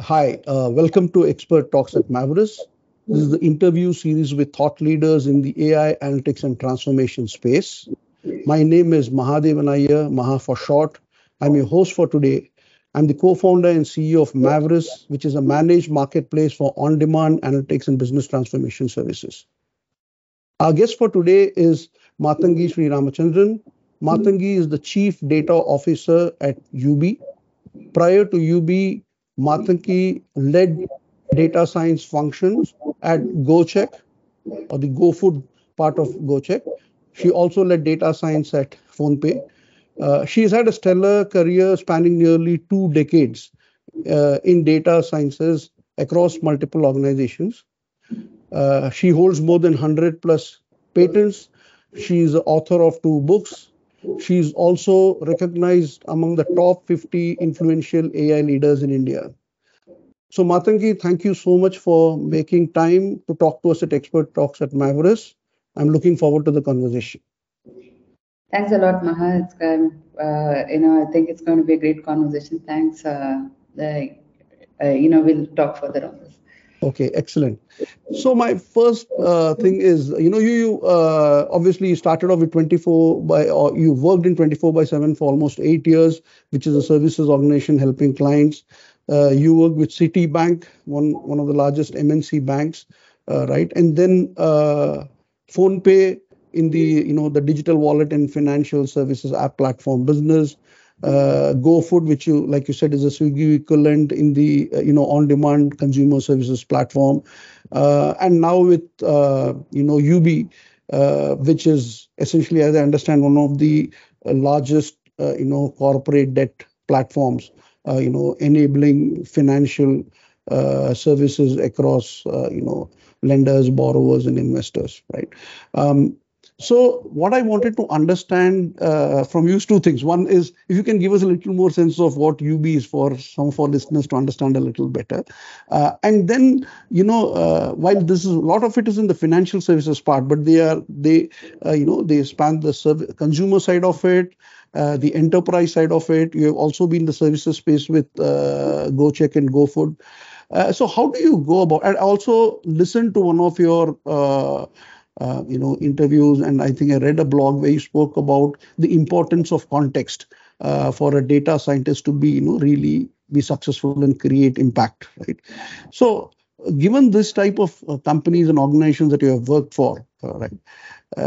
Hi, uh, welcome to Expert Talks at Mavris. This is the interview series with thought leaders in the AI analytics and transformation space. My name is Mahadevan Iyer, Maha for short. I'm your host for today. I'm the co-founder and CEO of Mavris, which is a managed marketplace for on-demand analytics and business transformation services. Our guest for today is Mathangi Sri Ramachandran. Mathangi is the Chief Data Officer at Yubi. Prior to Yubi, Mathangi led data science functions at GoJek or the GoFood part of GoJek. She also led data science at PhonePe. Uh, she's had a stellar career spanning nearly two decades uh, in data sciences across multiple organizations. Uh, she holds more than 100 plus patents. She's the author of two books. She's also recognized among the top 50 influential AI leaders in India. So, Mathangi, thank you so much for making time to talk to us at Expert Talks at Mavris. I'm looking forward to the conversation. Thanks a lot, Maha. It's uh, you know I think it's going to be a great conversation. Thanks. Uh, uh, you know we'll talk further on this. Okay, excellent. So my first uh, thing is, you know, you, you uh, obviously started off with 24 by, or you worked in 24 by 7 for almost eight years, which is a services organization helping clients. Uh, you work with Citibank, one one of the largest MNC banks, uh, right? And then uh, PhonePe in the you know the digital wallet and financial services app platform business. Uh, GoFood, which you like you said is a Swiggy equivalent in the uh, you know on-demand consumer services platform, uh, and now with you know Yubi, which is essentially, as I understand, one of the largest you know corporate debt platforms uh, you know, enabling financial uh, services across, uh, you know, lenders, borrowers, and investors, right? Um, so what I wanted to understand uh, from you is two things. One is if you can give us a little more sense of what Yubi is for some of our listeners to understand a little better. Uh, and then, you know, uh, while this is a lot of it is in the financial services part, but they are, they, you know, they span the service, consumer side of it, uh, the enterprise side of it. You have also been the services space with uh, GoJek and GoFood. Uh, so how do you go about? And also listen to one of your uh, uh, you know interviews, and I think I read a blog where you spoke about the importance of context uh, for a data scientist to be you know really be successful and create impact, right? So given this type of companies and organizations that you have worked for, right?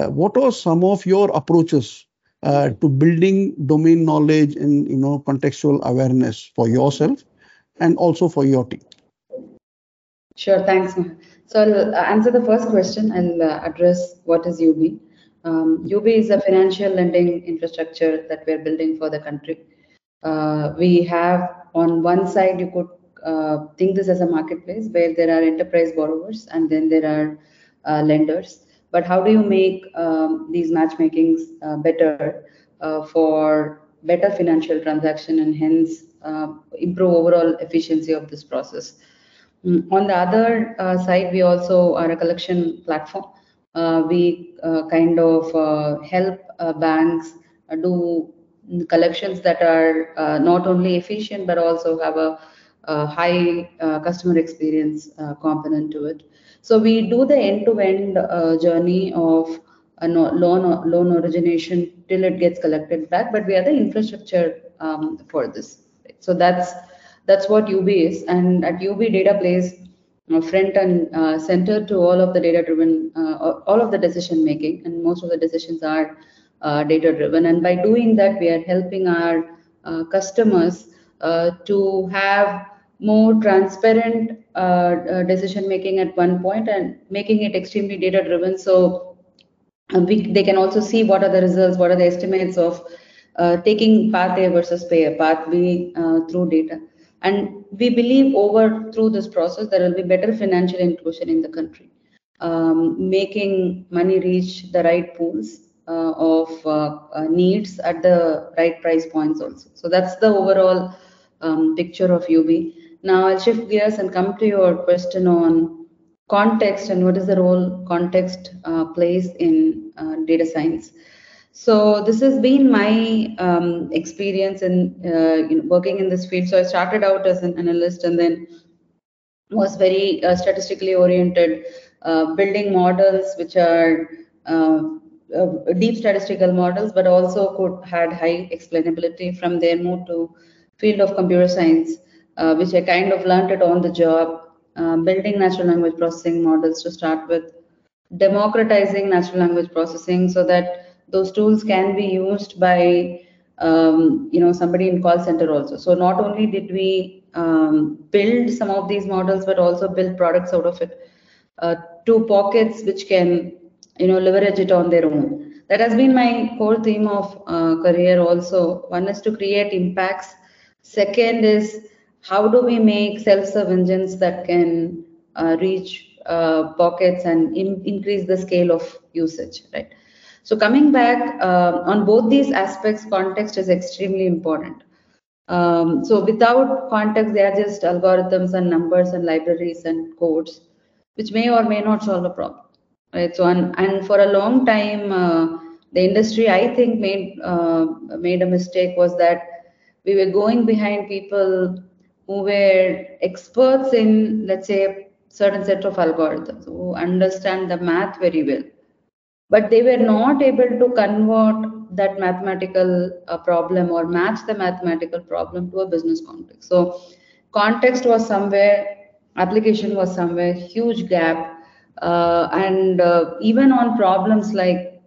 what are some of your approaches uh, to building domain knowledge and you know contextual awareness for yourself and also for your team sure thanks so i'll uh, answer the first question and uh, address what is Yubi um, Yubi is a financial lending infrastructure that we're building for the country. Uh, we have on one side you could uh, think this as a marketplace where there are enterprise borrowers and then there are uh, lenders. But how do you make um, these matchmakings uh, better for better financial transaction and hence improve overall efficiency of this process on the other uh, side we also are a collection platform uh, we uh, kind of help banks do collections that are not only efficient but also have a, a high customer experience component to it so we do the end-to-end uh, journey of a loan loan origination till it gets collected back, but we are the infrastructure um, for this. So that's that's what Yubi is, and at Yubi data plays uh, front and uh, center to all of the data-driven, uh, all of the decision making, and most of the decisions are uh, data-driven. And by doing that, we are helping our uh, customers to have more transparent uh, uh, decision making at one point and making it extremely data driven so uh, we, they can also see what are the results what are the estimates of uh, taking path a versus path b uh, through data and we believe over through this process there will be better financial inclusion in the country. Um, making money reach the right pools uh, of needs at the right price points also. So that's the overall um, picture of Yubi now I'll shift gears and come to your question on context and what is the role context uh, plays in uh, data science. So this has been my um, experience in uh, working in this field. So I started out as an analyst and then was very uh, statistically oriented, uh, building models which are uh, uh, deep statistical models, but also could had high explainability. From there, moved to field of computer science, uh, which I kind of learned it on the job, building natural language processing models to start with, democratizing natural language processing so that those tools can be used by um, you know somebody in call center also. So not only did we um, build some of these models but also build products out of it. Uh, two pockets which can you know leverage it on their own. That has been my core theme of uh, career also. One is to create impacts. Second is how do we make self-serve engines that can uh, reach uh, pockets and in, increase the scale of usage right so coming back uh, on both these aspects, context is extremely important. Um, so without context, they are just algorithms and numbers and libraries and codes, which may or may not solve a problem. Right. So and, and for a long time, uh, the industry I think made uh, made a mistake was that we were going behind people who were experts in let's say certain set of algorithms who understand the math very well but they were not able to convert that mathematical uh, problem or match the mathematical problem to a business context. So context was somewhere, application was somewhere, huge gap. Uh, and uh, even on problems like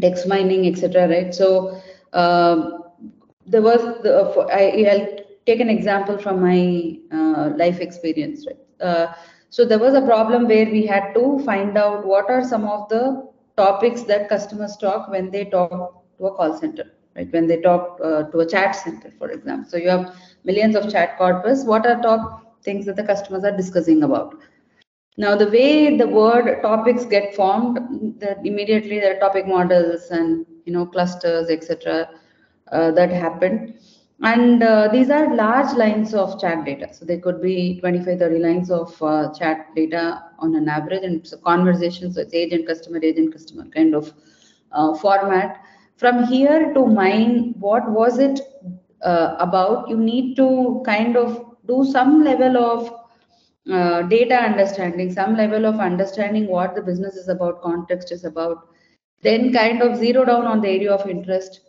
text mining, etc. Right. So um, there was the, I, will take an example from my uh, life experience. Right. Uh, so there was a problem where we had to find out what are some of the topics that customers talk when they talk to a call center, right? When they talk uh, to a chat center, for example. So you have millions of chat corpus. What are top things that the customers are discussing about? Now, the way the word topics get formed, that immediately there are topic models and you know clusters, etc. Uh, that happen. And uh, these are large lines of chat data. So they could be 25, 30 lines of uh, chat data on an average. And it's a conversation. So it's agent, customer, agent, customer kind of uh, format. From here to mine, what was it uh, about? You need to kind of do some level of uh, data understanding, some level of understanding what the business is about, context is about, then kind of zero down on the area of interest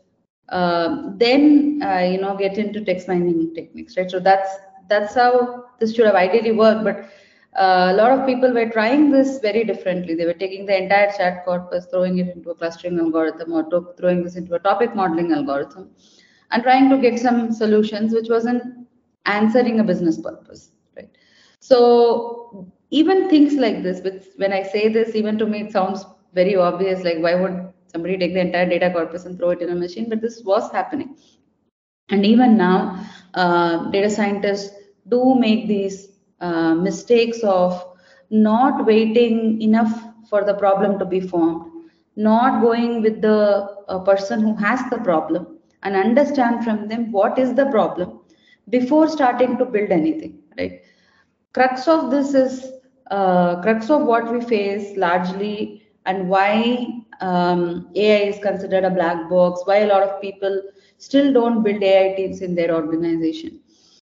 uh, then uh, you know get into text mining techniques right? So that's that's how this should have ideally worked but uh, a lot of people were trying this very differently. They were taking the entire chat corpus throwing it into a clustering algorithm or throwing this into a topic modeling algorithm and trying to get some solutions which wasn't answering a business purpose right? So even things like this which when i say this even to me it sounds very obvious like why would somebody take the entire data corpus and throw it in a machine, but this was happening. And even now, uh, data scientists do make these uh, mistakes of not waiting enough for the problem to be formed, not going with the uh, person who has the problem and understand from them what is the problem before starting to build anything, right? Crux of this is uh, crux of what we face largely and why um, AI is considered a black box, why a lot of people still don't build AI teams in their organization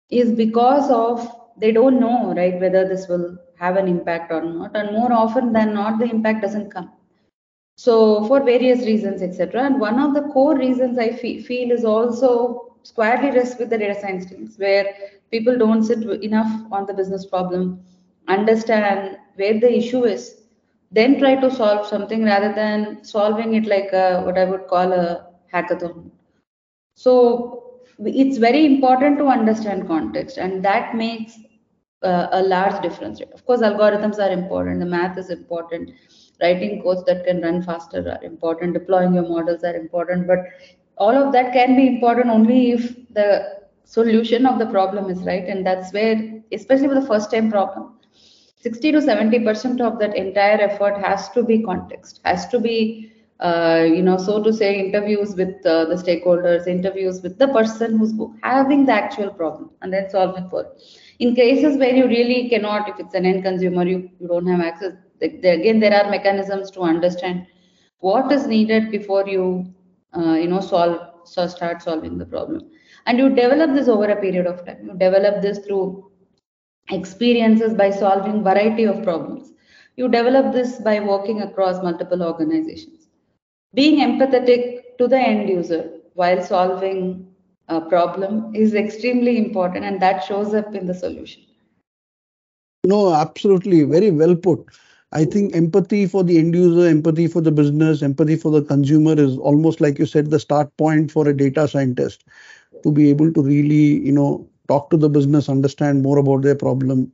is because of they don't know right whether this will have an impact or not. And more often than not the impact doesn't come. So for various reasons etc and one of the core reasons i fe- feel is also squarely rests with the data science teams where people don't sit enough on the business problem understand where the issue is then try to solve something rather than solving it like a, what I would call a hackathon. So it's very important to understand context, and that makes uh, a large difference. Of course, algorithms are important, the math is important, writing codes that can run faster are important, deploying your models are important, but all of that can be important only if the solution of the problem is right, and that's where, especially with the first time problem, 60 to 70 percent of that entire effort has to be context has to be uh, you know so to say interviews with uh, the stakeholders interviews with the person who's having the actual problem and then solve it for in cases where you really cannot if it's an end consumer you, you don't have access again there are mechanisms to understand what is needed before you, uh, you know, solve, so start solving the problem. And you develop this over a period of time. You develop this through experiences by solving variety of problems. You develop this by working across multiple organizations. Being empathetic to the end user while solving a problem is extremely important and that shows up in the solution. No, absolutely. Very well put. I think empathy for the end user, empathy for the business, empathy for the consumer is almost like you said, the start point for a data scientist to be able to really, you know, talk to the business, understand more about their problem.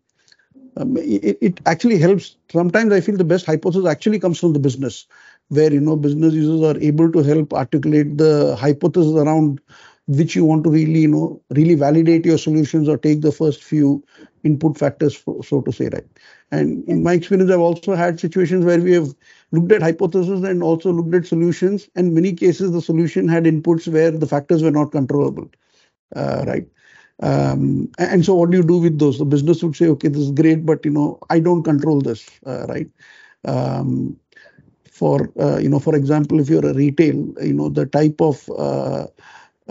Um, it, it actually helps. Sometimes I feel the best hypothesis actually comes from the business, where you know business users are able to help articulate the hypothesis around which you want to really, you know, really validate your solutions or take the first few input factors, so to say, right? And in my experience, I've also had situations where we have looked at hypotheses and also looked at solutions. And many cases, the solution had inputs where the factors were not controllable, uh, right? Um, and so, what do you do with those? The business would say, "Okay, this is great, but you know, I don't control this, uh, right?" Um, for uh, you know, for example, if you're a retail, you know, the type of uh,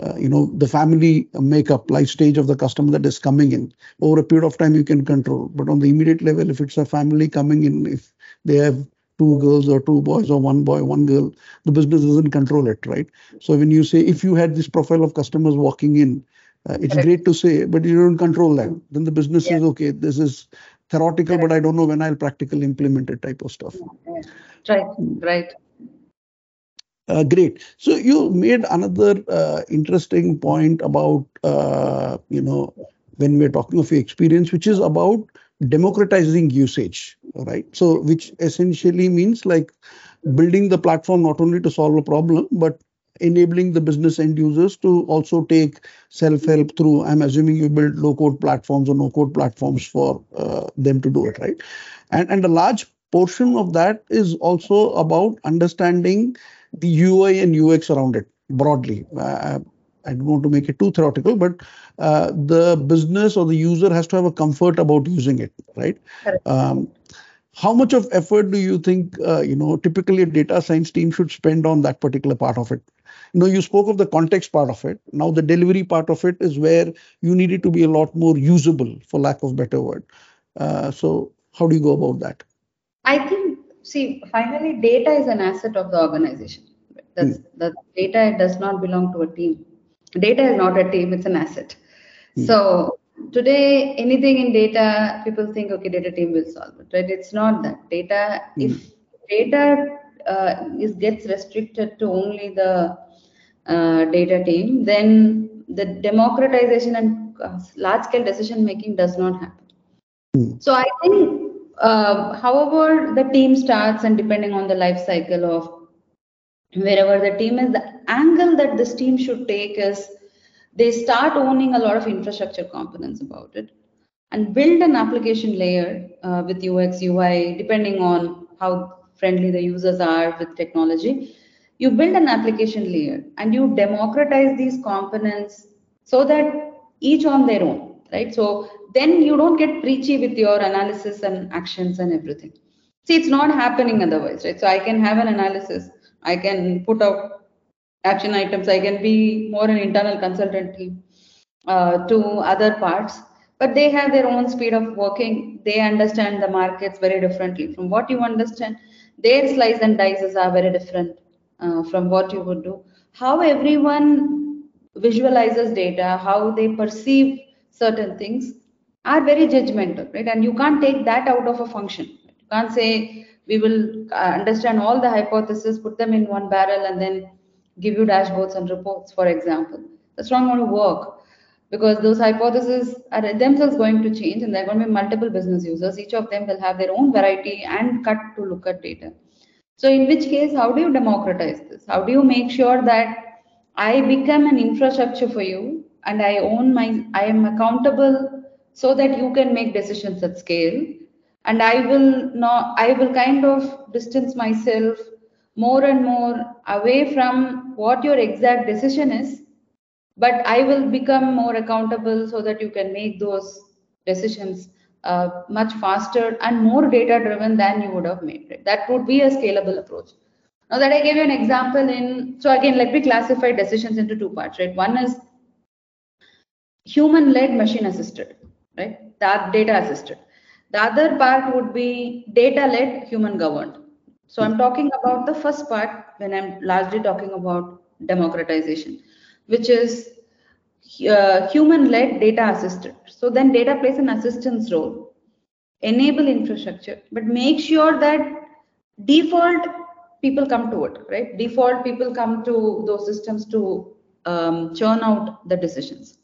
uh, you know the family makeup life stage of the customer that is coming in over a period of time you can control but on the immediate level if it's a family coming in if they have two girls or two boys or one boy one girl the business doesn't control it right so when you say if you had this profile of customers walking in uh, it's great to say but you don't control them then the business yeah. says okay this is theoretical but i don't know when i'll practically implement it type of stuff yeah. right right uh, great. So you made another uh, interesting point about uh, you know when we're talking of your experience, which is about democratizing usage, right? So which essentially means like building the platform not only to solve a problem, but enabling the business end users to also take self-help through i'm assuming you build low code platforms or no code platforms for uh, them to do it right and and a large portion of that is also about understanding the UI and UX around it broadly. Uh, I don't want to make it too theoretical, but uh, the business or the user has to have a comfort about using it, right? Um, how much of effort do you think, uh, you know, typically a data science team should spend on that particular part of it? You know, you spoke of the context part of it. Now the delivery part of it is where you need it to be a lot more usable, for lack of better word. Uh, so how do you go about that? I think, see, finally, data is an asset of the organization. That's, mm. The data does not belong to a team. Data is not a team, it's an asset. Mm. So today, anything in data, people think, okay, data team will solve it, right? It's not that. Data, mm. if data uh, is gets restricted to only the uh, data team, then the democratization and uh, large scale decision making does not happen. Mm. So I think, uh, however, the team starts and depending on the life cycle of wherever the team is, the angle that this team should take is they start owning a lot of infrastructure components about it and build an application layer uh, with UX, UI, depending on how friendly the users are with technology. You build an application layer and you democratize these components so that each on their own, right? So then you don't get preachy with your analysis and actions and everything. See, it's not happening otherwise, right? So I can have an analysis I can put out action items. I can be more an internal consultant team uh, to other parts, but they have their own speed of working. They understand the markets very differently from what you understand. Their slice and dices are very different uh, from what you would do. How everyone visualizes data, how they perceive certain things are very judgmental, right? And you can't take that out of a function. You can't say we will uh, understand all the hypotheses, put them in one barrel, and then give you dashboards and reports, for example. That's not going to work because those hypotheses are themselves going to change and there are going to be multiple business users. Each of them will have their own variety and cut to look at data. So in which case, how do you democratize this? How do you make sure that I become an infrastructure for you and I own my, I am accountable so that you can make decisions at scale and i will not i will kind of distance myself more and more away from what your exact decision is but i will become more accountable so that you can make those decisions uh, much faster and more data driven than you would have made it. that would be a scalable approach Now that I gave you an example in, so again, let me classify decisions into two parts, right? One is human-led machine assisted, right? That data assisted. The other part would be data-led human governed. So I'm talking about the first part when I'm largely talking about democratization, which is uh, human-led data assisted. So then data plays an assistance role, enable infrastructure, but make sure that default people come to it, right? Default people come to those systems to um, churn out the decisions.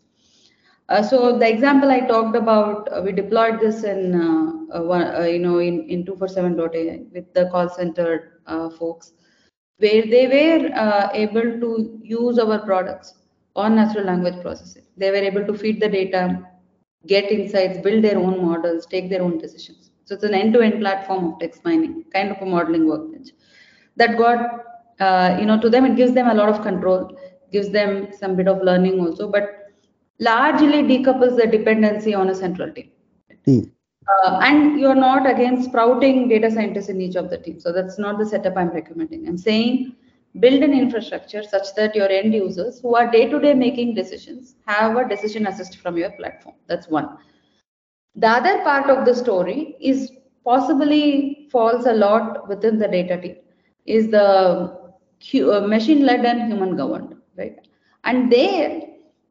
Uh, so the example I talked about, uh, we deployed this in, uh, uh uh, you know, in, in 247.ai with the call center uh, folks, where they were able to use our products on natural language processing. They were able to feed the data, get insights, build their own models, take their own decisions. So it's an end-to-end platform of text mining, kind of a modeling workbench that got, uh, you know, to them, it gives them a lot of control, gives them some bit of learning also, but largely decouples the dependency on a central team. Mm. Uh, and you're not again sprouting data scientists in each of the teams. So that's not the setup I'm recommending. I'm saying build an infrastructure such that your end users who are day to day making decisions have a decision assist from your platform. That's one. The other part of the story is possibly falls a lot within the data team is the uh, machine led and human governed, right? And there,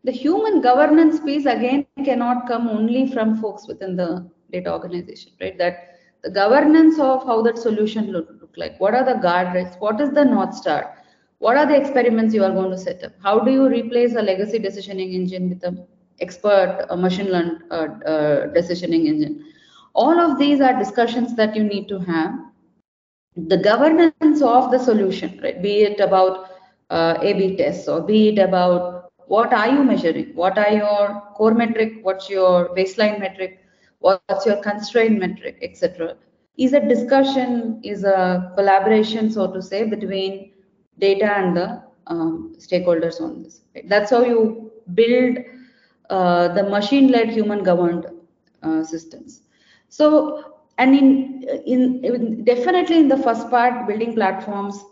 the human governance piece again cannot come only from folks within the data organization, right? That the governance of how that solution look, look like, what are the guardrails, what is the North Star, what are the experiments you are going to set up, how do you replace a legacy decisioning engine with an expert a machine learned uh, uh, decisioning engine. All of these are discussions that you need to have the governance of the solution, right? Be it about uh, A/B tests or be it about what are you measuring? What are your core metric? What's your baseline metric? What's your constraint metric, etc. Is a discussion, is a collaboration, so to say, between data and the um, stakeholders on this. Right? That's how you build uh, the machine-led human-governed uh, systems. So and in, in, in definitely in the first part building platforms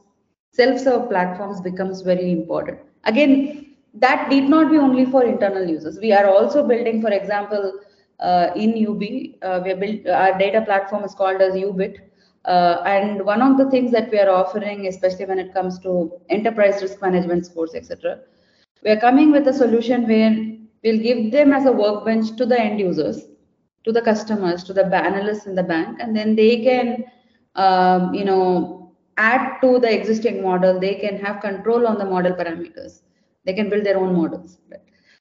self-serve platforms becomes very important again that need not be only for internal users we are also building for example in Yubi uh, we built our data platform is called as ubit uh, and one of the things that we are offering especially when it comes to enterprise risk management scores etc we are coming with a solution where we'll give them as a workbench to the end users to the customers, to the analysts in the bank, and then they can, um, you know, add to the existing model. They can have control on the model parameters. They can build their own models. Right?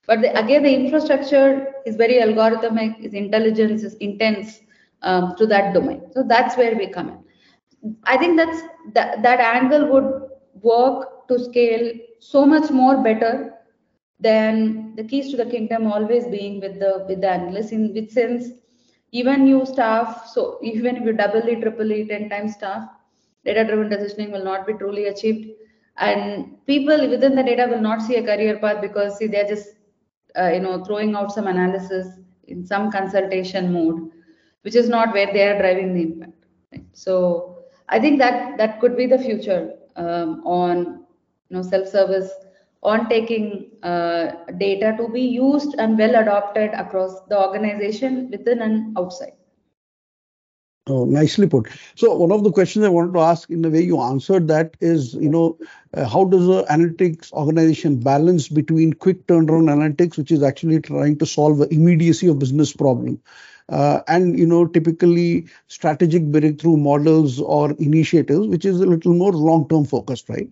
But the, again, the infrastructure is very algorithmic, is intelligence, is intense um, to that domain. So that's where we come in. I think that's that, that angle would work to scale so much more better than the keys to the kingdom always being with the with the analyst in which sense even you staff so even if you double it triple it 10 times staff data driven decisioning will not be truly achieved and people within the data will not see a career path because see they're just uh, you know throwing out some analysis in some consultation mode which is not where they are driving the impact right? so i think that that could be the future um, on you know self-service on taking uh, data to be used and well adopted across the organization within and outside. Oh, nicely put. So one of the questions I wanted to ask in the way you answered that is, you know, uh, how does the analytics organization balance between quick turnaround analytics, which is actually trying to solve the immediacy of business problem, uh, and you know, typically strategic breakthrough models or initiatives, which is a little more long-term focused, right?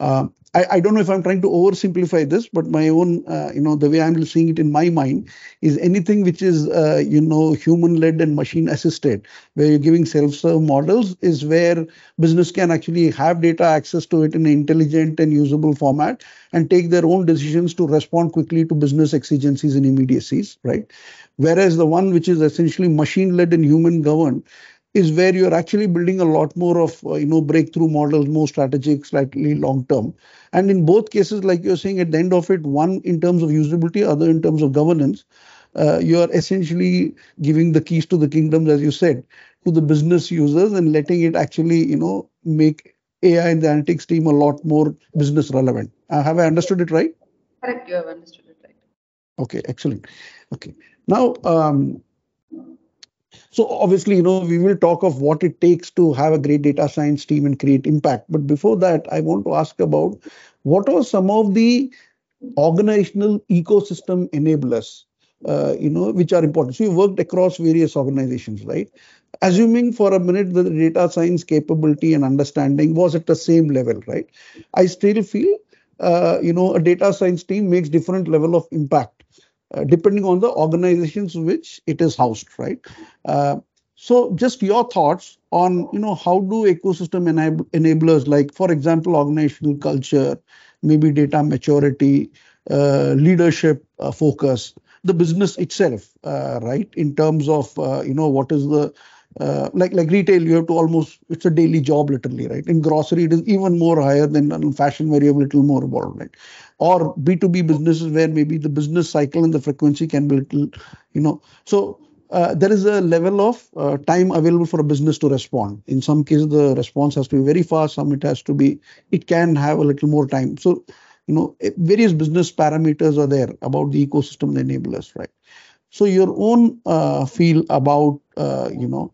Uh, I, I, don't know if I'm trying to oversimplify this, but my own, uh, you know, the way I'm seeing it in my mind is anything which is, uh, you know, human-led and machine-assisted, where you're giving self-serve models, is where business can actually have data access to it in an intelligent and usable format and take their own decisions to respond quickly to business exigencies and immediacies, right? Whereas the one which is essentially machine-led and human-governed is where you're actually building a lot more of uh, you know breakthrough models more strategic slightly long term and in both cases like you're saying at the end of it one in terms of usability other in terms of governance uh, you are essentially giving the keys to the kingdoms as you said to the business users and letting it actually you know make AI and the analytics team a lot more business relevant. Uh, have I understood it right? Correct, you have understood it right. Okay, excellent. Okay, now, um, so obviously, you know, we will talk of what it takes to have a great data science team and create impact. But before that, I want to ask about what are some of the organizational ecosystem enablers uh, you know, which are important. So you worked across various organizations, right? Assuming for a minute that the data science capability and understanding was at the same level, right? I still feel, uh, you know, a data science team makes different level of impact depending on the organizations which it is housed, right? Uh, so just your thoughts on, you know, how do ecosystem enab- enablers like, for example, organizational culture, maybe data maturity, uh, leadership uh, focus, the business itself, uh, right? In terms of uh, you know what is the uh, like like retail, you have to almost it's a daily job literally, right? In grocery, it is even more higher than fashion, where you have a little more involved, right? Or B two B businesses where maybe the business cycle and the frequency can be little, you know. So uh, there is a level of uh, time available for a business to respond. In some cases, the response has to be very fast. Some it has to be, it can have a little more time. So you know eh, various business parameters are there about the ecosystem enablers right so your own uh, feel about uh, you know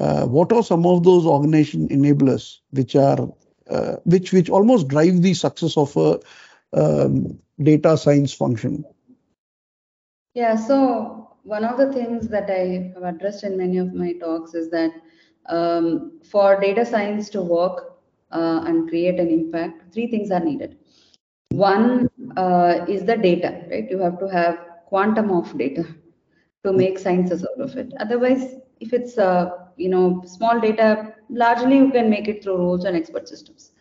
uh, what are some of those organization enablers which are uh, which which almost drive the success of a um, data science function yeah so one of the things that i have addressed in many of my talks is that um, for data science to work uh, and create an impact three things are needed one uh, is the data, right? You have to have quantum of data to make sciences out of it. Otherwise, if it's uh, you know small data, largely you can make it through rules and expert systems.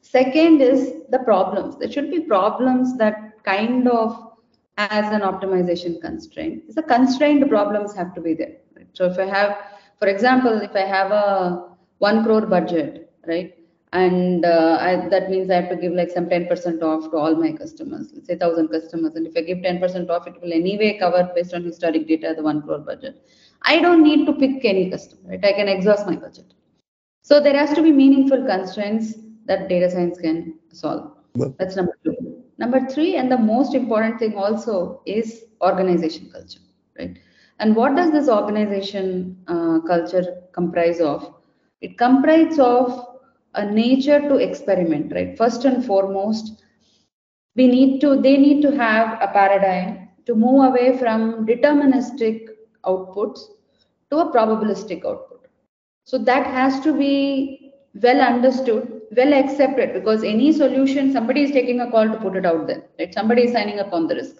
Second is the problems. There should be problems that kind of as an optimization constraint. It's a constrained problems have to be there. Right? So if I have, for example, if I have a one crore budget, right? and uh, I, that means I have to give like some 10% off to all my customers, let's say 1000 customers. And if I give 10% off, it will anyway cover based on historic data the one crore budget. I don't need to pick any customer, right? I can exhaust my budget. So there has to be meaningful constraints that data science can solve. That's number two. Number three, and the most important thing also is organization culture, right? And what does this organization uh, culture comprise of? It comprises of a nature to experiment, right? First and foremost, we need to, they need to have a paradigm to move away from deterministic outputs to a probabilistic output. So that has to be well understood, well accepted, because any solution, somebody is taking a call to put it out there, right? Somebody is signing up on the risk.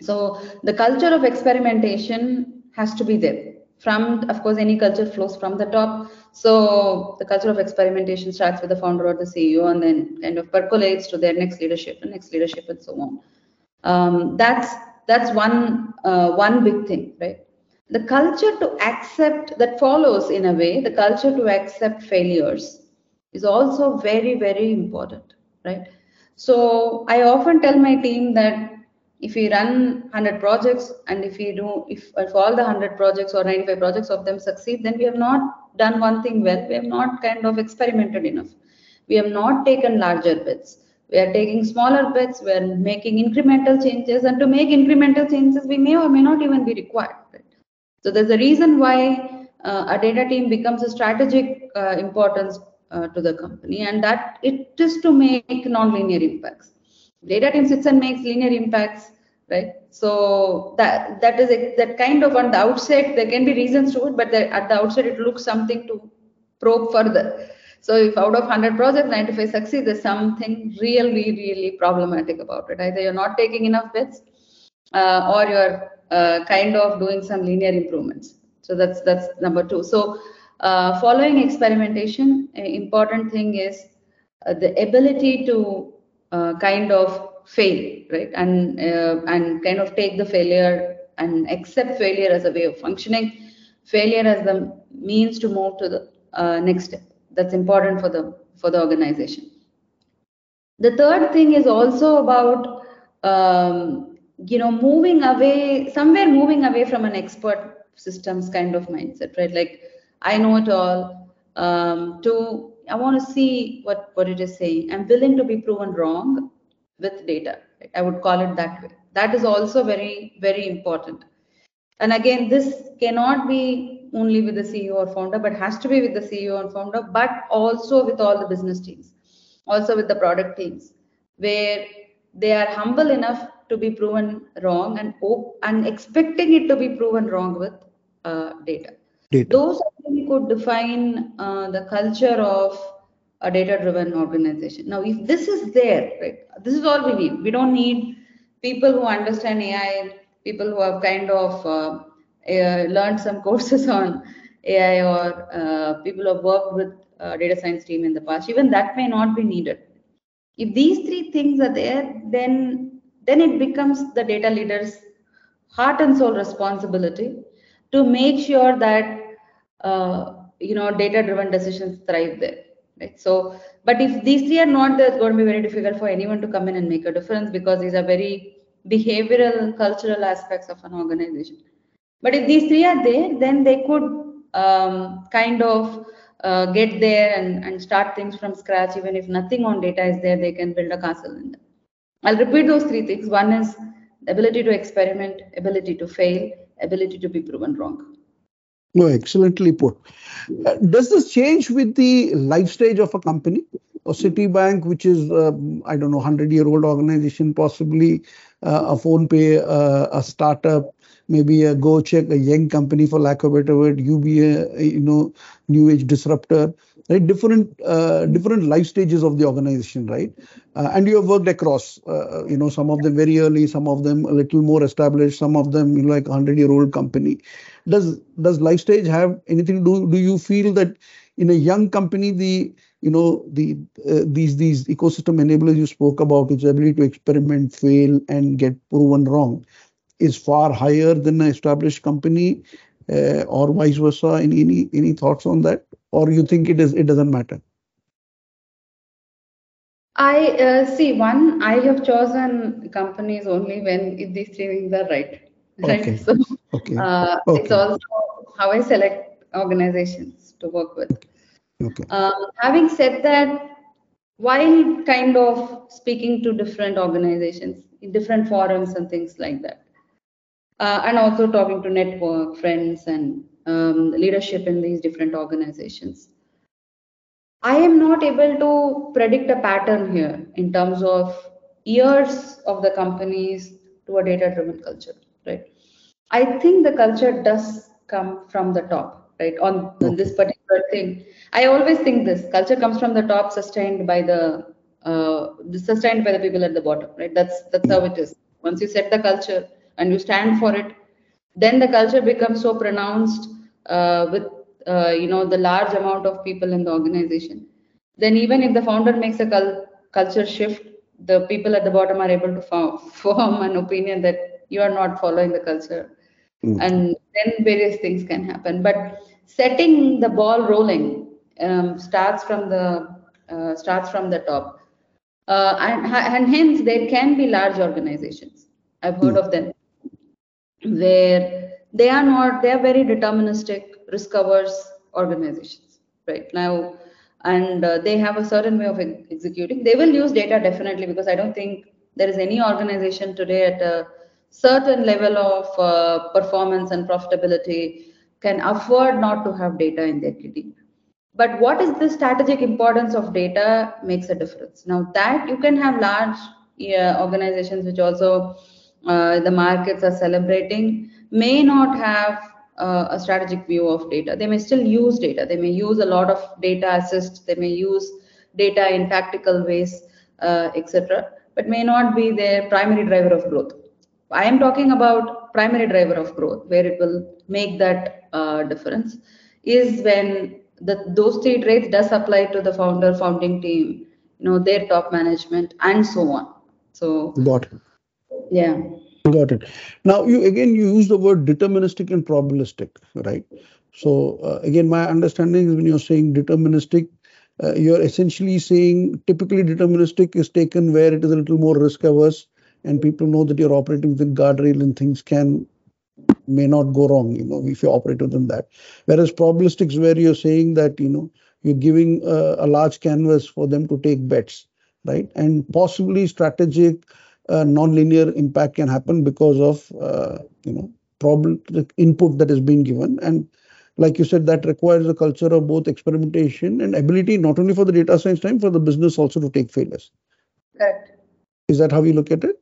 So the culture of experimentation has to be there from of course any culture flows from the top so the culture of experimentation starts with the founder or the ceo and then kind of percolates to their next leadership and next leadership and so on um, that's that's one uh, one big thing right? The culture to accept that follows in a way the culture to accept failures is also very very important right? So i often tell my team that if we run 100 projects and if we do if, if all the 100 projects or 95 projects of them succeed then we have not done one thing well. We have not kind of experimented enough. We have not taken larger bets we are taking smaller bets we are making incremental changes and to make incremental changes we may or may not even be required right? so there's a reason why uh, a data team becomes a strategic uh, importance uh, to the company and that it is to make non-linear impacts. Data team sits and makes linear impacts right? So that that is a, that kind of on the outset there can be reasons to it but the, at the outset it looks something to probe further so if out of 100 projects 95 succeed there's something really really problematic about it either you're not taking enough bets uh, or you're uh, kind of doing some linear improvements so that's that's number two so uh, following experimentation important thing is uh, the ability to uh, kind of fail, right? And uh, and kind of take the failure and accept failure as a way of functioning, failure as the means to move to the next step. That's important for the for the organization. The third thing is also about um, you know moving away somewhere moving away from an expert systems kind of mindset, right? Like I know it all um, to I want to see what, what it is saying. I'm willing to be proven wrong with data. I would call it that way. That is also very, very important. And again, this cannot be only with the CEO or founder, but has to be with the CEO and founder, but also with all the business teams, also with the product teams, where they are humble enough to be proven wrong and and expecting it to be proven wrong with uh, data. data. Those could define uh, the culture of a data-driven organization. Now, if this is there, right, this is all we need. We don't need people who understand AI, people who have kind of uh, learned some courses on AI, or uh, people have worked with uh, data science team in the past. Even that may not be needed. If these three things are there, then then it becomes the data leader's heart and soul responsibility to make sure that uh, you know data driven decisions thrive there right so but if these three are not there it's going to be very difficult for anyone to come in and make a difference because these are very behavioral cultural aspects of an organization but if these three are there then they could um, kind of uh, get there and, and start things from scratch even if nothing on data is there they can build a castle in them i'll repeat those three things one is ability to experiment ability to fail ability to be proven wrong no, excellently put. Uh, does this change with the life stage of a company? Or Citibank, which is, um, I don't know, 100 year old organization, possibly uh, a PhonePe, uh, a startup, maybe a GoJek, a young company, for lack of a better word, UBA, you know, new age disruptor right? Different uh, different life stages of the organization right? Uh, and you have worked across uh, you know some of them very early some of them a little more established some of them you know, like a 100 year old company. Does does life stage have anything to do do you feel that in a young company the you know the uh, these these ecosystem enablers you spoke about its ability to experiment fail and get proven wrong is far higher than an established company uh, or vice versa any any any thoughts on that or you think it is it doesn't matter i uh, see one i have chosen companies only when these three things are right right okay. so okay. Uh, okay. it's also how i select organizations to work with okay. Um, having said that while kind of speaking to different organizations in different forums and things like that uh, and also talking to network friends and um, leadership in these different organizations. I am not able to predict a pattern here in terms of years of the companies to a data driven culture, right? I think the culture does come from the top, right? On, on this particular thing. I always think this culture comes from the top, sustained by the uh, sustained by the people at the bottom, right? That's that's how it is. Once you set the culture and you stand for it, then the culture becomes so pronounced uh, with uh, you know the large amount of people in the organization. Then even if the founder makes a cul- culture shift the people at the bottom are able to form, form an opinion that you are not following the culture. Mm. and then various things can happen. But setting the ball rolling um, starts from the uh, starts from the top. Uh, and, and hence there can be large organizations. I've heard mm. of them where they are not they are very deterministic risk averse organizations right? Now and uh, they have a certain way of ex- executing. They will use data definitely because i don't think there is any organization today at a certain level of uh, performance and profitability can afford not to have data in their kitty. But what is the strategic importance of data makes a difference. Now that you can have large yeah, organizations which also uh, the markets are celebrating may not have uh, a strategic view of data. They may still use data. They may use a lot of data assist. They may use data in tactical ways, uh, etc. But may not be their primary driver of growth. I am talking about primary driver of growth, where it will make that uh, difference, is when the, those three traits does apply to the founder, founding team, you know, their top management, and so on. So, got it. Yeah. Got it. Now, you again you use the word deterministic and probabilistic, right? So uh, again, my understanding is when you're saying deterministic, uh, you're essentially saying typically deterministic is taken where it is a little more risk averse, and people know that you're operating within guardrail and things can may not go wrong. You know, if you operate within that. Whereas probabilistic is where you're saying that you know you're giving a, a large canvas for them to take bets, right? And possibly strategic uh, non-linear impact can happen because of uh, you know problem input that is being given. And like you said that requires a culture of both experimentation and ability not only for the data science time for the business also to take failures. Correct. Is that how you look at it?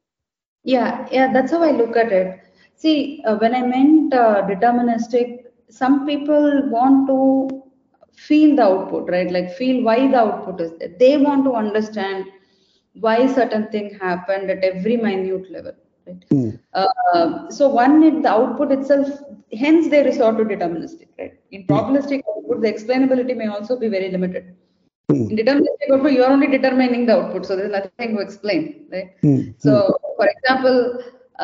Yeah yeah that's how i look at it. See uh, when i meant uh, deterministic some people want to feel the output right? Like feel why the output is there. They want to understand why certain thing happened at every minute level right mm. uh, so one it, the output itself hence they resort to deterministic right in hmm. probabilistic mm. output the explainability may also be very limited mm. in deterministic output you are only determining the output so there's nothing to explain right hmm. so for example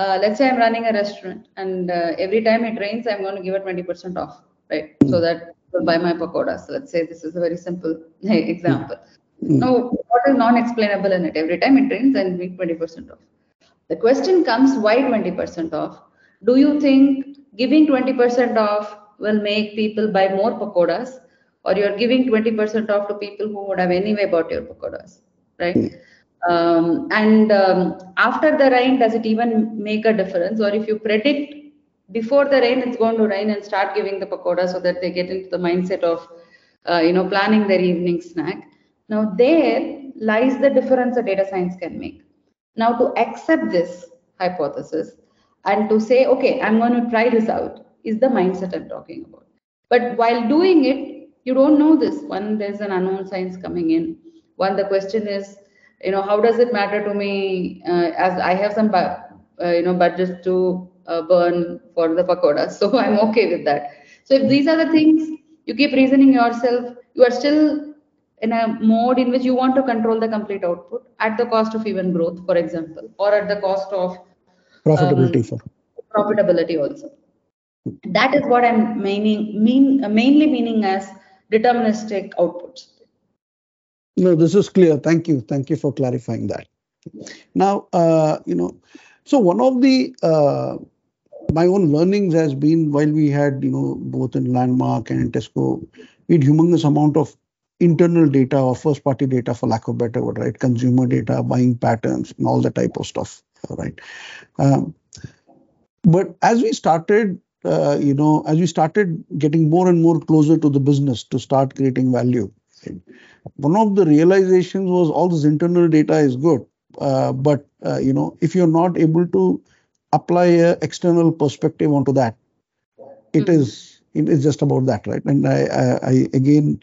uh, let's say i'm running a restaurant and uh, every time it rains i'm going to give it 20% off right so that will buy my pakodas so let's say this is a very simple example Mm. Now, what is non-explainable in it? Every time it rains, and we 20% off. The question comes, why 20% off? Do you think giving 20% off will make people buy more pakodas, or you're giving 20% off to people who would have anyway bought your pakodas, right? Mm. Um, and um, after the rain, does it even make a difference? Or if you predict before the rain, it's going to rain and start giving the pakoda so that they get into the mindset of, uh, you know, planning their evening snack now, there lies the difference a data science can make. Now, to accept this hypothesis and to say, okay, I'm going to try this out, is the mindset I'm talking about. But while doing it, you don't know this. One, there's an unknown science coming in. One, the question is, you know, how does it matter to me uh, as I have some, uh, you know, budgets to uh, burn for the pakoda. So I'm okay with that. So if these are the things you keep reasoning yourself, you are still in a mode in which you want to control the complete output at the cost of even growth, for example, or at the cost of profitability um, profitability also. That is what I'm meaning, mean, mainly meaning as deterministic outputs. No, this is clear. Thank you. Thank you for clarifying that. Now, uh, you know, so one of the uh, my own learnings has been while we had, you know, both in Landmark and in Tesco, we had humongous amount of internal data or first party data for lack of better word right consumer data buying patterns and all that type of stuff right um, but as we started uh, you know as we started getting more and more closer to the business to start creating value right? one of the realizations was all this internal data is good uh, but uh, you know if you're not able to apply a external perspective onto that it mm-hmm. is it is just about that right and i i, I again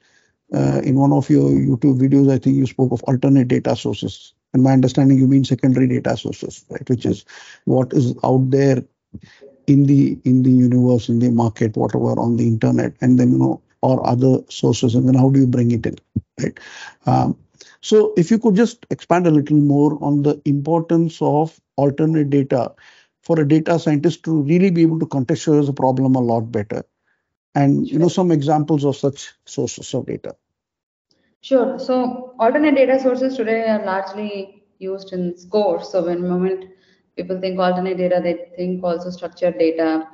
uh, in one of your YouTube videos, I think you spoke of alternate data sources. And my understanding, you mean secondary data sources, right? Which is what is out there in the in the universe, in the market, whatever on the internet, and then you know, or other sources, and then how do you bring it in, right? Um, so if you could just expand a little more on the importance of alternate data for a data scientist to really be able to contextualize a problem a lot better and you know some examples of such sources of data. Sure. So alternate data sources today are largely used in scores. So when moment people think alternate data they think also structured data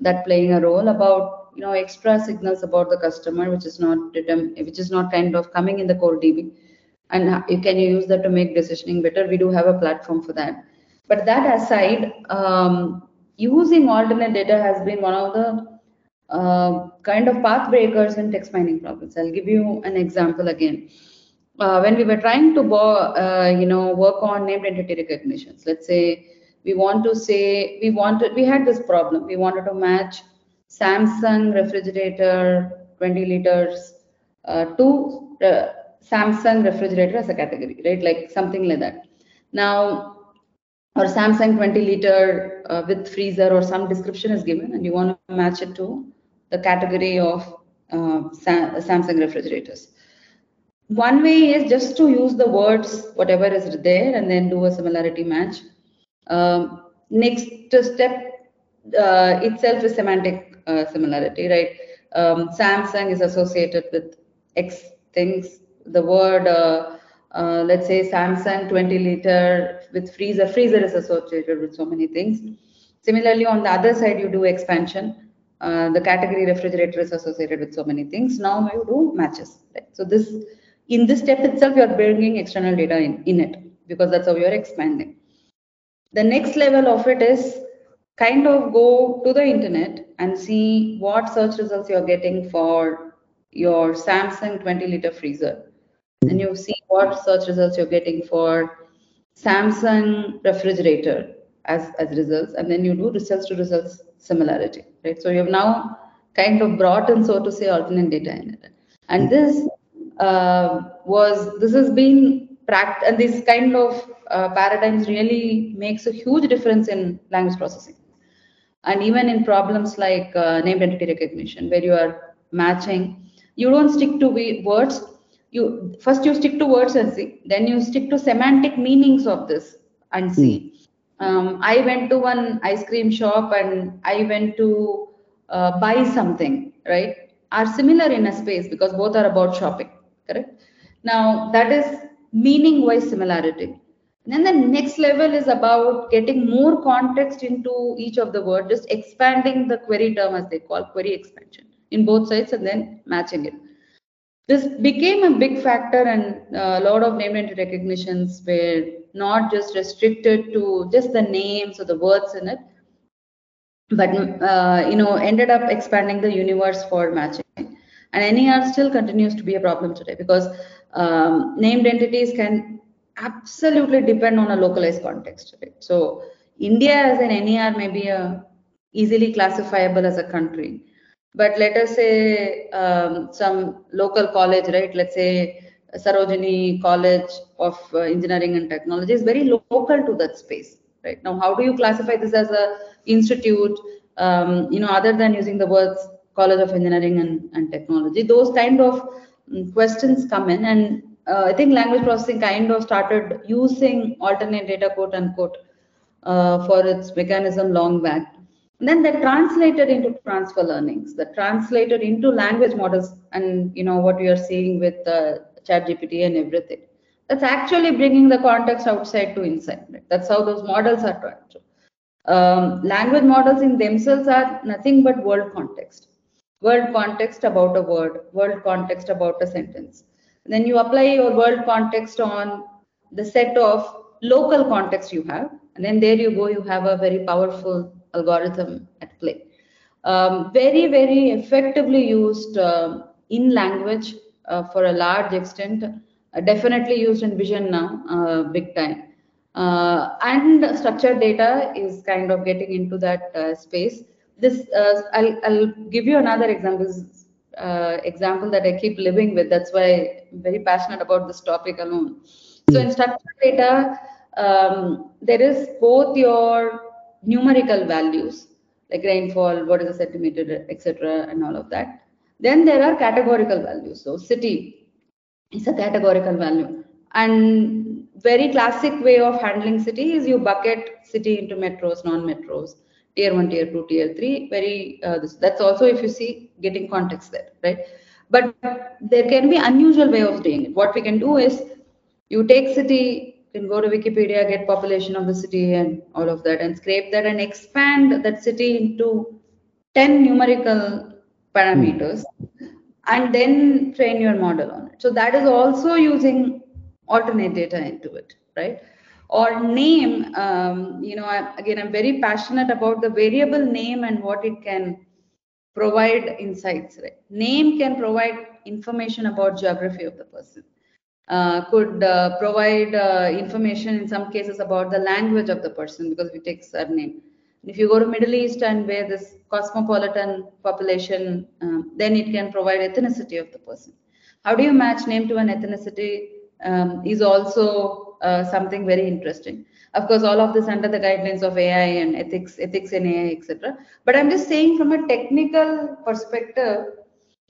that playing a role about you know extra signals about the customer which is not which is not kind of coming in the core db and you can you use that to make decisioning better? We do have a platform for that. But that aside um, using alternate data has been one of the uh, kind of path breakers in text mining problems. I'll give you an example again. Uh, when we were trying to, uh, you know, work on named entity recognitions, let's say we want to say we wanted we had this problem. We wanted to match Samsung refrigerator 20 liters uh, to uh, Samsung refrigerator as a category, right? Like something like that. Now, or Samsung 20 liter uh, with freezer or some description is given, and you want to match it to the category of uh, Samsung refrigerators. One way is just to use the words, whatever is there, and then do a similarity match. Um, next step uh, itself is semantic uh, similarity, right? Um, Samsung is associated with X things. The word, uh, uh, let's say Samsung 20 liter with freezer, freezer is associated with so many things. Similarly, on the other side, you do expansion uh, the category refrigerator is associated with so many things. Now you do matches. Right? So this, in this step itself, you are bringing external data in, in it because that's how you are expanding. The next level of it is kind of go to the internet and see what search results you're getting for your Samsung 20 liter freezer. And you see what search results you're getting for Samsung refrigerator as, as results. And then you do results to results similarity, right? So you have now kind of brought in, so to say, alternate data in it. And this uh, was, this has been practiced, and this kind of uh, paradigms really makes a huge difference in language processing. And even in problems like uh, named entity recognition, where you are matching, you don't stick to words. You first you stick to words and see, then you stick to semantic meanings of this and see. Um, I went to one ice cream shop and I went to uh, buy something, right? Are similar in a space because both are about shopping, correct? Now that is meaning wise similarity. And then the next level is about getting more context into each of the word, just expanding the query term as they call query expansion in both sides and then matching it. This became a big factor and a lot of name entity recognitions were not just restricted to just the names or the words in it, but uh, you know ended up expanding the universe for matching. And NER still continues to be a problem today because um, named entities can absolutely depend on a localized context. Right? So India as an NER may be a easily classifiable as a country, but let us say um, some local college, right? Let's say Sarojini College of uh, Engineering and Technology is very local to that space, right? Now, how do you classify this as a institute? Um, you know, other than using the words College of Engineering and, and Technology, those kind of mm, questions come in and uh, I think language processing kind of started using alternate data quote unquote uh, for its mechanism long back. And then that translated into transfer learnings, that translated into language models, and you know what we are seeing with uh, ChatGPT and everything. That's actually bringing the context outside to inside. Right? That's how those models are turned. Um, language models in themselves are nothing but world context. World context about a word, world context about a sentence then you apply your world context on the set of local context you have. And then there you go, you have a very powerful algorithm at play. Um, very, very effectively used uh, in language for a large extent, uh, definitely used in vision now, uh, big time. Uh, and structured data is kind of getting into that uh, space. This, I'll, I'll give you another example. Uh, example that I keep living with. That's why I'm very passionate about this topic alone. So in structured data, um, there is both your numerical values like rainfall, what is a centimeter, etc., and all of that. Then there are categorical values. So city is a categorical value, and very classic way of handling city is you bucket city into metros, non-metros tier 1 tier 2 tier 3 very uh, this, that's also if you see getting context there right? But there can be unusual way of doing it. What we can do is you take city can go to wikipedia get population of the city and all of that and scrape that and expand that city into 10 numerical parameters and then train your model on it. So that is also using alternate data into it right? Or name um, you know I, again i'm very passionate about the variable name and what it can provide insights right? Name can provide information about geography of the person. Uh, could uh, provide uh, information in some cases about the language of the person because we take surname if you go to middle east and where this cosmopolitan population um, then it can provide ethnicity of the person how do you match name to an ethnicity um, is also uh, something very interesting. Of course, all of this under the guidelines of AI and ethics, ethics in AI, etc. But I'm just saying from a technical perspective,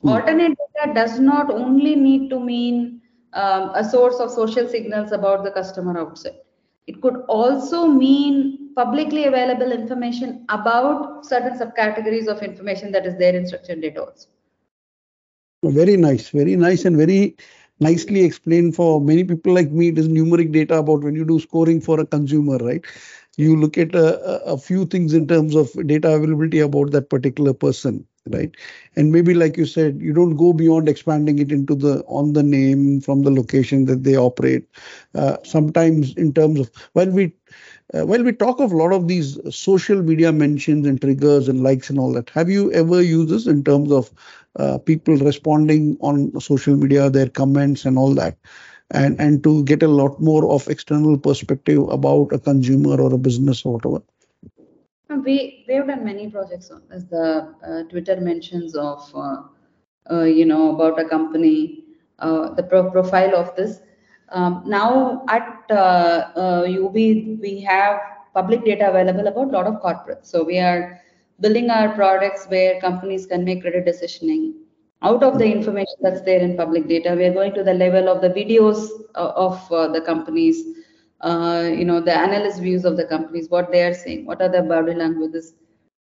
mm. alternate data does not only need to mean um, a source of social signals about the customer outside. It could also mean publicly available information about certain subcategories of information that is there in structured data also. Very nice, very nice, and very nicely explained for many people like me. It is numeric data about when you do scoring for a consumer, right? you look at a, a few things in terms of data availability about that particular person right? And maybe like you said you don't go beyond expanding it into the on the name from the location that they operate. Uh, sometimes in terms of when we uh, while we talk of a lot of these social media mentions and triggers and likes and all that have you ever used this in terms of uh, people responding on social media their comments and all that? And and to get a lot more of external perspective about a consumer or a business or whatever we we have done many projects as the uh, Twitter mentions of uh, uh, you know about a company, uh, the pro profile of this. Um, now at Yubi uh, we have public data available about a lot of corporates. So we are building our products where companies can make credit decisioning out of the information that's there in public data. We are going to the level of the videos of the companies uh, you know, the analyst views of the companies, what they are saying, what are the body languages,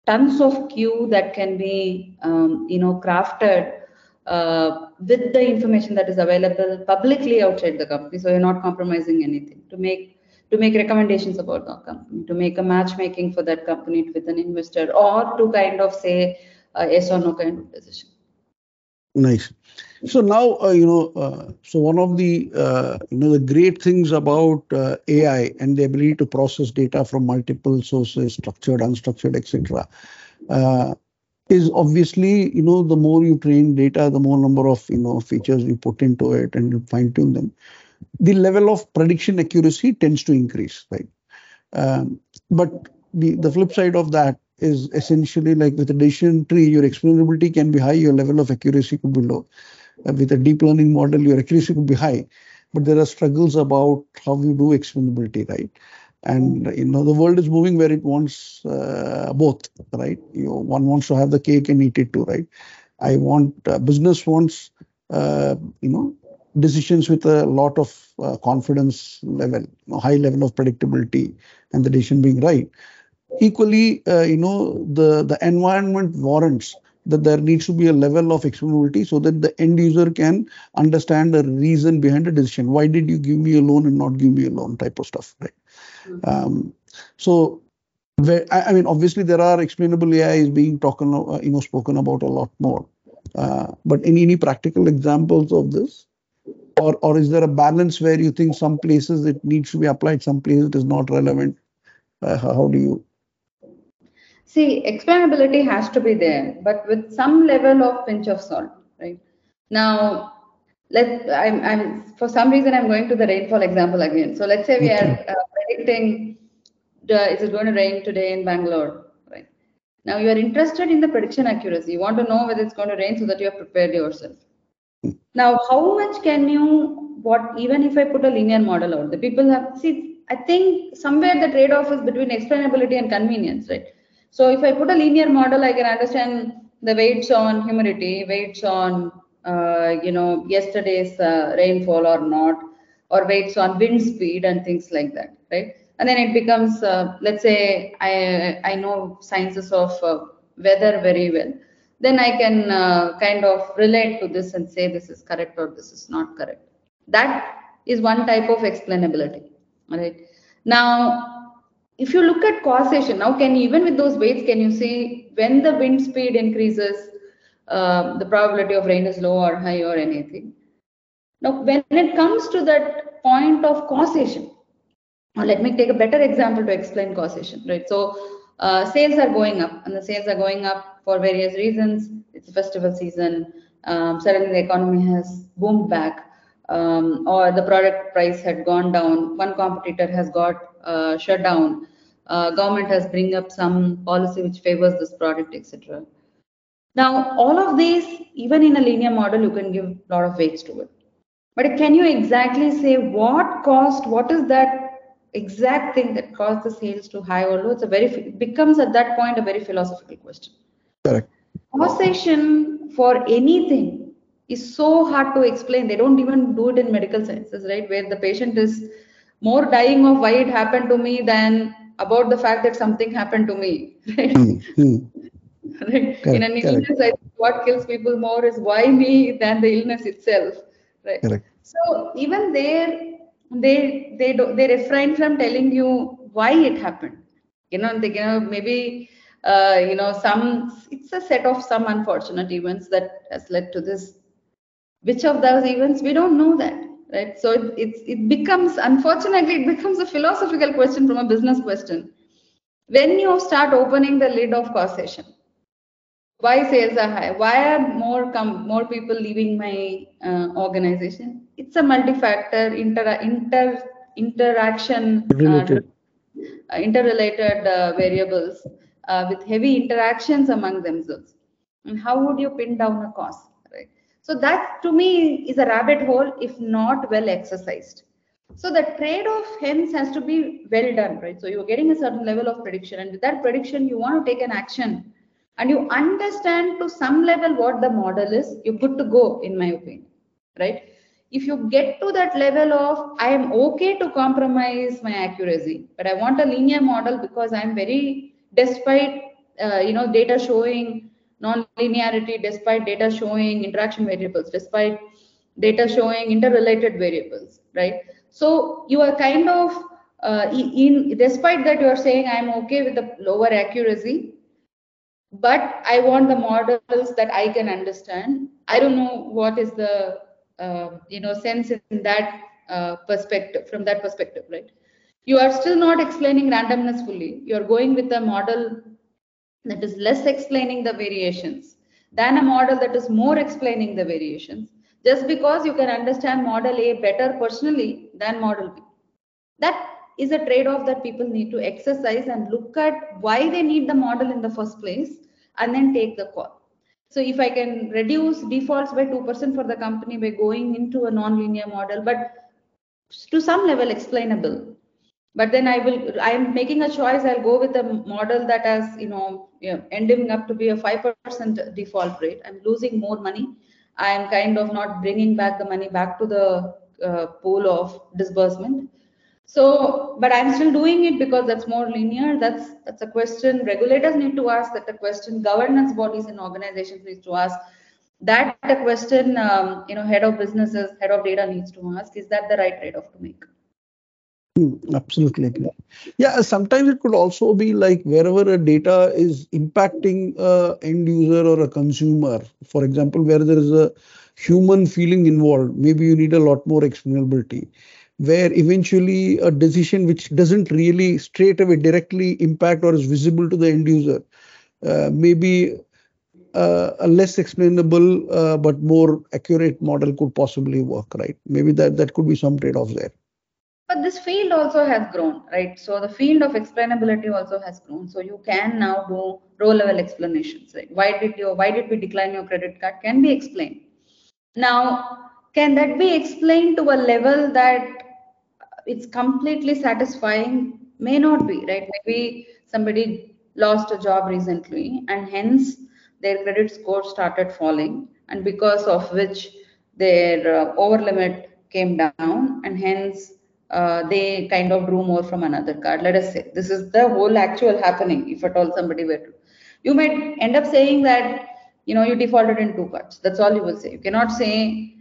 tons of cue that can be, um, you know, crafted uh, with the information that is available publicly outside the company. So you're not compromising anything to make to make recommendations about the company, to make a matchmaking for that company with an investor, or to kind of say a yes or no kind of decision. Nice. So now, uh, you know, uh, so one of the, uh, you know, the great things about uh, AI and the ability to process data from multiple sources, structured, unstructured, etc., uh, is obviously, you know, the more you train data, the more number of, you know, features you put into it and fine tune them, the level of prediction accuracy tends to increase, right? Um, but the the flip side of that is essentially like with a decision tree, your explainability can be high, your level of accuracy could be low. With a deep learning model, your accuracy could be high, but there are struggles about how you do explainability, right? And you know the world is moving where it wants uh, both, right? You know, one wants to have the cake and eat it too, right? I want uh, business wants uh, you know decisions with a lot of uh, confidence level, you know, high level of predictability, and the decision being right equally uh, you know the the environment warrants that there needs to be a level of explainability so that the end user can understand the reason behind the decision. Why did you give me a loan and not give me a loan type of stuff right? Mm-hmm. um, so where, I, I, mean obviously there are explainable ai is being talked uh, you know spoken about a lot more. Uh, but any any practical examples of this? Or or is there a balance where you think some places it needs to be applied some places it is not relevant? Uh, how do you See, explainability has to be there, but with some level of pinch of salt, right? Now, let I'm, I'm for some reason I'm going to the rainfall example again. So let's say we are uh, predicting the, is it going to rain today in Bangalore, right? Now you are interested in the prediction accuracy. You want to know whether it's going to rain so that you have prepared yourself. Now, how much can you what even if I put a linear model out, the people have see. I think somewhere the trade-off is between explainability and convenience, right? So if I put a linear model, I can understand the weights on humidity, weights on uh, you know yesterday's uh, rainfall or not, or weights on wind speed and things like that, right? And then it becomes, uh, let's say, I I know sciences of uh, weather very well. Then I can uh, kind of relate to this and say this is correct or this is not correct. That is one type of explainability, right? Now if you look at causation now can even with those weights can you see when the wind speed increases uh, the probability of rain is low or high or anything? Now when it comes to that point of causation let me take a better example to explain causation right? So uh, sales are going up and the sales are going up for various reasons. It's festival season um, suddenly the economy has boomed back um, or the product price had gone down. One competitor has got uh, shut down. Uh, government has bring up some policy which favors this product, etc. Now, all of these, even in a linear model, you can give a lot of weights to it. But can you exactly say what cost, what is that exact thing that caused the sales to high or low? It's a very, it becomes at that point a very philosophical question. Correct. Causation for anything is so hard to explain. They don't even do it in medical sciences, right? Where the patient is more dying of why it happened to me than about the fact that something happened to me. Right? Mm-hmm. right? Correct, In an illness, I what kills people more is why me than the illness itself. Right. Correct. So even there, they they do, they refrain from telling you why it happened. You know, they, you know maybe uh, you know some it's a set of some unfortunate events that has led to this. Which of those events we don't know that, right? So it, it, it becomes unfortunately it becomes a philosophical question from a business question. When you start opening the lid of causation, why sales are high? Why are more come more people leaving my uh, organization? It's a multi-factor inter inter interaction uh, interrelated uh, variables uh, with heavy interactions among themselves. And how would you pin down a cause so that to me is a rabbit hole if not well exercised. So the trade-off hence has to be well done right? So you're getting a certain level of prediction and with that prediction you want to take an action. And you understand to some level what the model is you're good to go in my opinion right? If you get to that level of i am okay to compromise my accuracy but i want a linear model because i'm very despite uh, you know data showing non-linearity despite data showing interaction variables despite data showing interrelated variables right so you are kind of uh, in despite that you are saying i'm okay with the lower accuracy but I want the models that I can understand. I don't know what is the uh, you know sense in that uh, perspective from that perspective, right? You are still not explaining randomness fully. You are going with the model that is less explaining the variations than a model that is more explaining the variations. Just because you can understand model A better personally than model B. That is a trade-off that people need to exercise and look at why they need the model in the first place and then take the call. So if I can reduce defaults by 2% for the company by going into a non-linear model, but to some level explainable, but then I will, I'm making a choice, I'll go with a model that has, you know, ending up to be a 5% default rate. I'm losing more money. I'm kind of not bringing back the money back to the uh, pool of disbursement. So but i'm still doing it because that's more linear. That's that's a question regulators need to ask that a question governance bodies and organizations need to ask. That a question um, you know head of businesses head of data needs to ask is that the right trade-off to make absolutely agree. yeah sometimes it could also be like wherever a data is impacting a end user or a consumer. For example where there is a human feeling involved maybe you need a lot more explainability. Where eventually a decision which doesn't really straight away directly impact or is visible to the end user uh, maybe uh, a less explainable uh, but more accurate model could possibly work right? Maybe that that could be some trade-offs there but this field also has grown right? So the field of explainability also has grown. So you can now do row level explanations right? Why did you why did we decline your credit card can be explained. Now can that be explained to a level that it's completely satisfying? May not be right? Maybe somebody lost a job recently and hence their credit score started falling and because of which their uh, over limit came down and hence uh, they kind of drew more from another card. Let us say this is the whole actual happening if at all somebody were to. You might end up saying that you know you defaulted in two cards. That's all you will say. You cannot say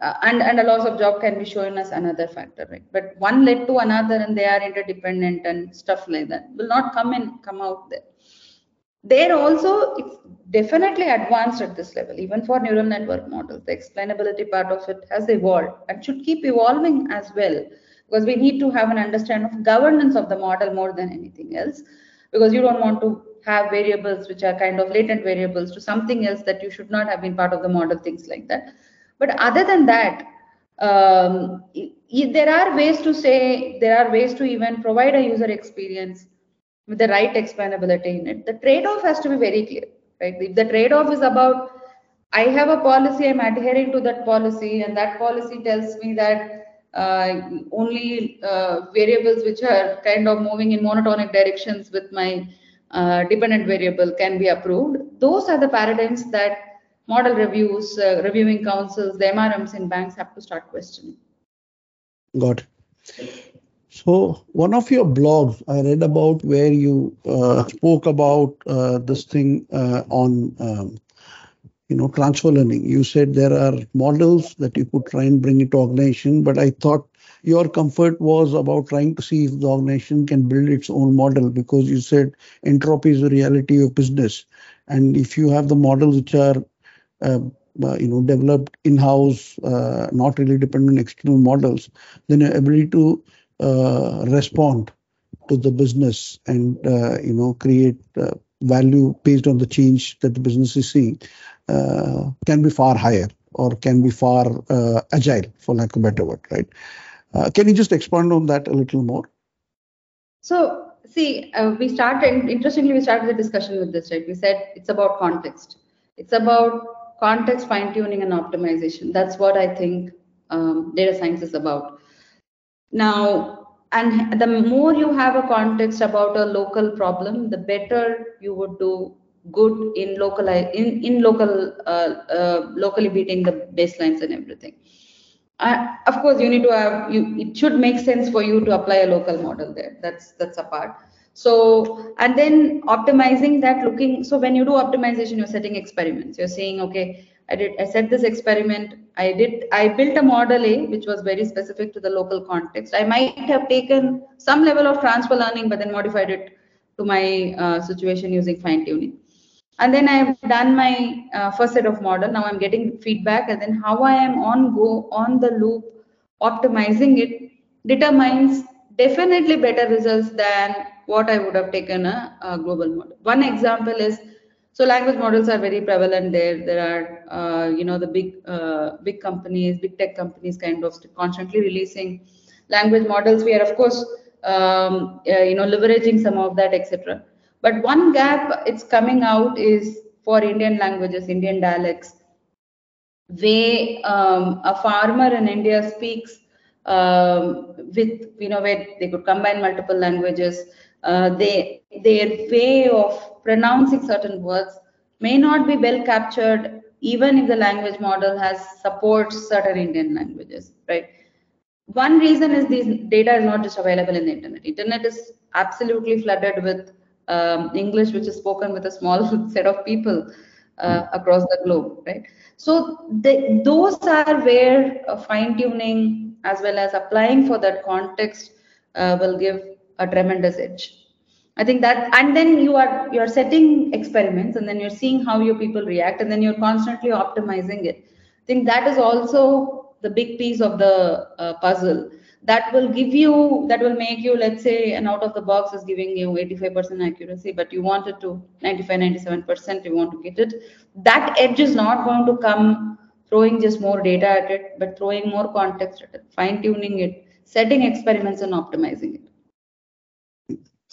uh, and and a loss of job can be shown as another factor right? But one led to another and they are interdependent and stuff like that will not come in come out there. There also it's definitely advanced at this level even for neural network models the explainability part of it has evolved and should keep evolving as well because we need to have an understanding of governance of the model more than anything else because you don't want to have variables which are kind of latent variables to something else that you should not have been part of the model things like that but other than that, um, there are ways to say, there are ways to even provide a user experience with the right explainability in it. The trade-off has to be very clear, right? If the trade-off is about, I have a policy, I'm adhering to that policy, and that policy tells me that only uh, variables which are kind of moving in monotonic directions with my uh, dependent variable can be approved. Those are the paradigms that model reviews, uh, reviewing councils, the MRMs in banks have to start questioning. Got it. So one of your blogs I read about where you uh, spoke about uh, this thing uh, on um, you know transfer learning. You said there are models that you could try and bring into organization, but I thought your comfort was about trying to see if the organization can build its own model because you said entropy is the reality of business. And if you have the models which are uh, uh, you know developed in-house, uh, not really dependent on external models, then your ability to uh, respond to the business and uh, you know create uh, value based on the change that the business is seeing can be far higher or can be far agile, for lack of a better word, right? can you just expand on that a little more? So see, uh, we started, interestingly, we started the discussion with this, right? We said it's about context. It's about context fine tuning and optimization. That's what I think um, data science is about. Now, and the more you have a context about a local problem, the better you would do good in local in in local uh, uh, locally beating the baselines and everything. Uh, of course, you need to have you. It should make sense for you to apply a local model there. That's that's a part. So and then optimizing that, looking. So when you do optimization, you're setting experiments. You're saying, okay, I did I set this experiment. I did I built a model A which was very specific to the local context. I might have taken some level of transfer learning, but then modified it to my uh, situation using fine tuning. And then I've done my uh, first set of model. Now I'm getting feedback, and then how I am on go on the loop optimizing it determines definitely better results than what I would have taken a, a global model. One example is so language models are very prevalent there there are uh, you know the big uh, big companies big tech companies kind of constantly releasing language models we are of course um, uh, you know leveraging some of that etc but one gap it's coming out is for indian languages indian dialects way um, a farmer in india speaks um, with you know where they could combine multiple languages uh, they their way of pronouncing certain words may not be well captured even if the language model has supports certain Indian languages, right? One reason is these data is not just available in the internet. Internet is absolutely flooded with um, English, which is spoken with a small set of people uh, across the globe, right? So those are where uh, fine tuning as well as applying for that context uh, will give a tremendous edge. I think that, and then you are you're setting experiments, and then you're seeing how your people react, and then you're constantly optimizing it. I think that is also the big piece of the uh, puzzle that will give you that will make you let's say an out of the box is giving you 85% accuracy but you want it to 95 97% you want to get it. That edge is not going to come throwing just more data at it but throwing more context at it fine tuning it setting experiments and optimizing it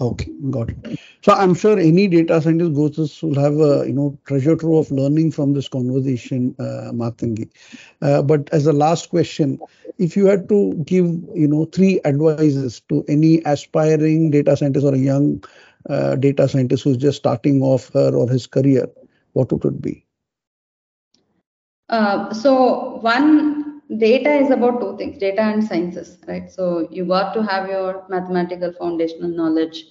Okay, got it. So I'm sure any data scientist goes will have a you know treasure trove of learning from this conversation, uh. Uh, but as a last question, if you had to give you know three advices to any aspiring data scientist or a young uh, data scientist who's just starting off her or his career, what would it be? Uh, so one data is about two things data and sciences right? So you got to have your mathematical foundational knowledge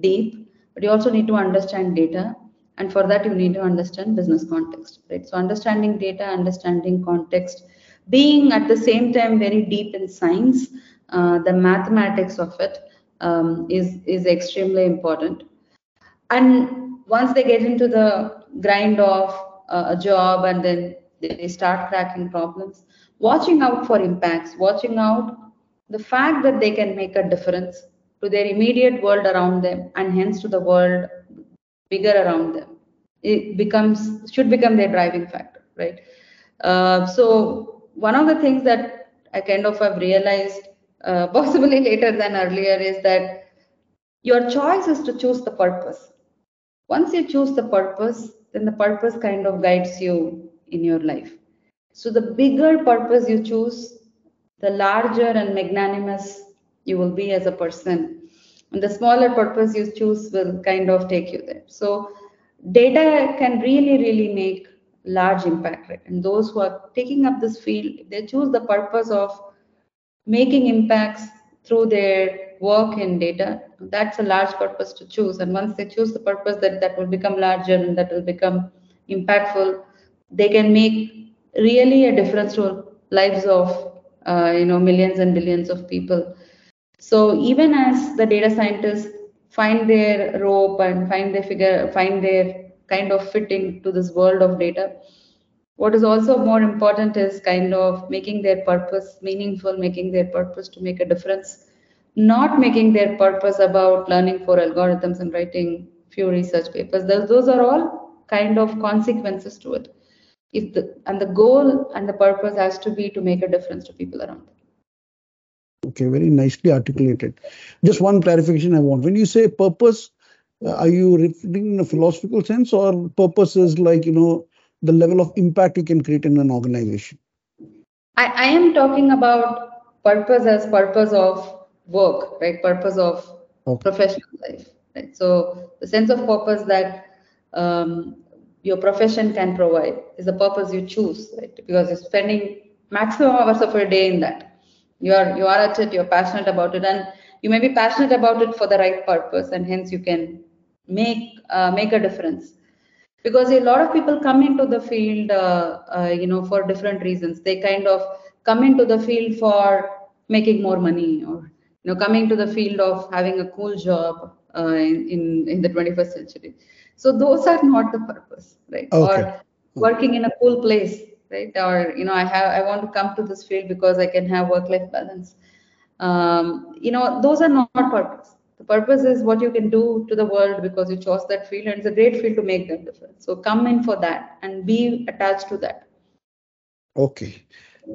deep but you also need to understand data. And for that you need to understand business context right? So understanding data understanding context being at the same time very deep in science uh, the mathematics of it um, is is extremely important. And once they get into the grind of uh, a job and then they start cracking problems watching out for impacts, watching out the fact that they can make a difference to their immediate world around them and hence to the world bigger around them. It becomes should become their driving factor, right? Uh, so one of the things that I kind of have realized, uh, possibly later than earlier, is that your choice is to choose the purpose. Once you choose the purpose, then the purpose kind of guides you in your life. So the bigger purpose you choose, the larger and magnanimous you will be as a person. And the smaller purpose you choose will kind of take you there. So data can really, really make large impact. Right? And those who are taking up this field, they choose the purpose of making impacts through their work in data, that's a large purpose to choose. And once they choose the purpose that, that will become larger and that will become impactful, they can make really a difference to lives of uh, you know millions and billions of people. So even as the data scientists find their rope and find their figure, find their kind of fitting to this world of data, what is also more important is kind of making their purpose meaningful, making their purpose to make a difference, not making their purpose about learning for algorithms and writing few research papers. Those, those are all kind of consequences to it. If the and the goal and the purpose has to be to make a difference to people around them. Okay, very nicely articulated. Just one clarification I want. When you say purpose, uh, are you referring in a philosophical sense, or purpose is like you know the level of impact you can create in an organization? I, I am talking about purpose as purpose of work, right? Purpose of okay. professional life, right? So the sense of purpose that um, your profession can provide is the purpose you choose, right? Because you're spending maximum hours of your day in that. You are you are at it, you're passionate about it, and you may be passionate about it for the right purpose, and hence you can make uh, make a difference because a lot of people come into the field uh, uh, you know for different reasons they kind of come into the field for making more money or you know coming to the field of having a cool job uh, in, in, in the 21st century so those are not the purpose right? Okay. or working in a cool place right? Or you know i have i want to come to this field because i can have work life balance. Um, you know those are not purpose. The purpose is what you can do to the world because you chose that field and it's a great field to make that difference. So come in for that and be attached to that. Okay.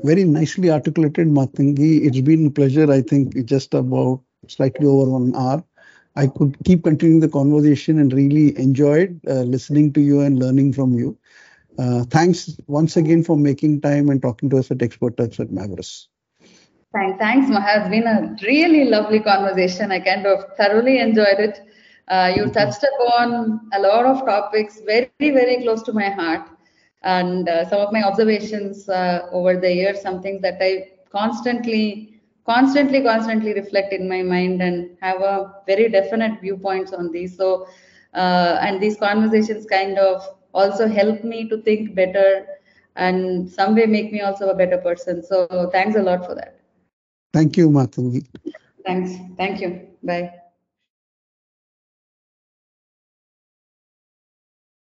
Very nicely articulated Mathangi it's been a pleasure. I think just about slightly over one hour i could keep continuing the conversation and really enjoyed uh, listening to you and learning from you uh, thanks once again for making time and talking to us at expert talks at Mavris. Thanks, thanks, Mahaa. It's been a really lovely conversation. I kind of thoroughly enjoyed it. Uh, you touched upon a lot of topics very, very close to my heart. And uh, some of my observations uh, over the years, something that I constantly, constantly, constantly reflect in my mind and have a very definite viewpoints on these. So, uh, and these conversations kind of also help me to think better and some way make me also a better person. So, thanks a lot for that. Thank you, Mathangi. Thanks. Thank you. Bye.